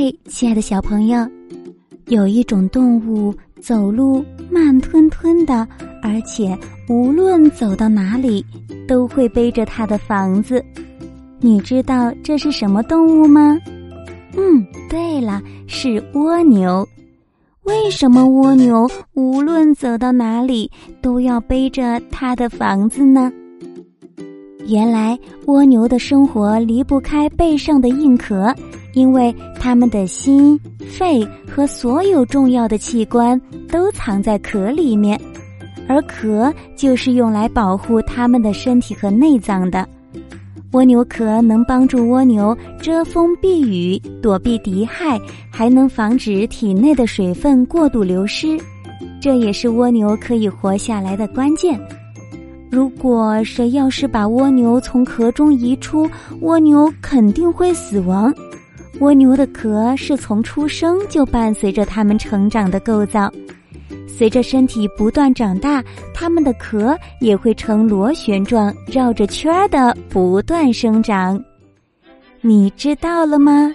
嗨，亲爱的小朋友，有一种动物走路慢吞吞的，而且无论走到哪里都会背着它的房子。你知道这是什么动物吗？嗯，对了，是蜗牛。为什么蜗牛无论走到哪里都要背着它的房子呢？原来蜗牛的生活离不开背上的硬壳。因为它们的心、肺和所有重要的器官都藏在壳里面，而壳就是用来保护它们的身体和内脏的。蜗牛壳能帮助蜗牛遮风避雨、躲避敌害，还能防止体内的水分过度流失，这也是蜗牛可以活下来的关键。如果谁要是把蜗牛从壳中移出，蜗牛肯定会死亡。蜗牛的壳是从出生就伴随着它们成长的构造，随着身体不断长大，它们的壳也会呈螺旋状，绕着圈儿的不断生长。你知道了吗？